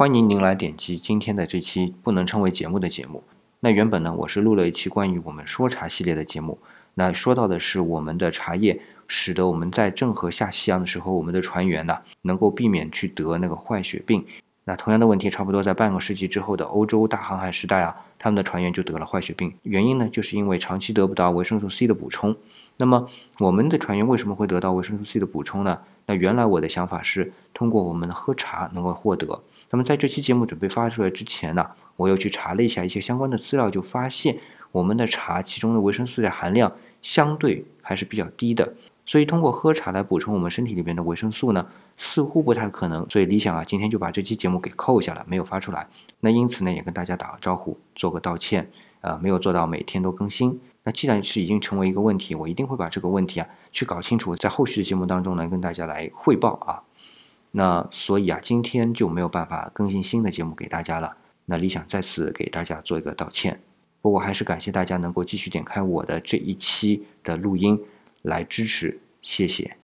欢迎您来点击今天的这期不能称为节目的节目。那原本呢，我是录了一期关于我们说茶系列的节目，那说到的是我们的茶叶使得我们在郑和下西洋的时候，我们的船员呢能够避免去得那个坏血病。那同样的问题，差不多在半个世纪之后的欧洲大航海时代啊，他们的船员就得了坏血病，原因呢就是因为长期得不到维生素 C 的补充。那么我们的船员为什么会得到维生素 C 的补充呢？那原来我的想法是通过我们的喝茶能够获得。那么在这期节目准备发出来之前呢，我又去查了一下一些相关的资料，就发现我们的茶其中的维生素的含量相对还是比较低的。所以通过喝茶来补充我们身体里边的维生素呢，似乎不太可能。所以理想啊，今天就把这期节目给扣下了，没有发出来。那因此呢，也跟大家打个招呼，做个道歉。呃，没有做到每天都更新。那既然是已经成为一个问题，我一定会把这个问题啊去搞清楚，在后续的节目当中呢跟大家来汇报啊。那所以啊，今天就没有办法更新新的节目给大家了。那理想再次给大家做一个道歉。不过还是感谢大家能够继续点开我的这一期的录音来支持，谢谢。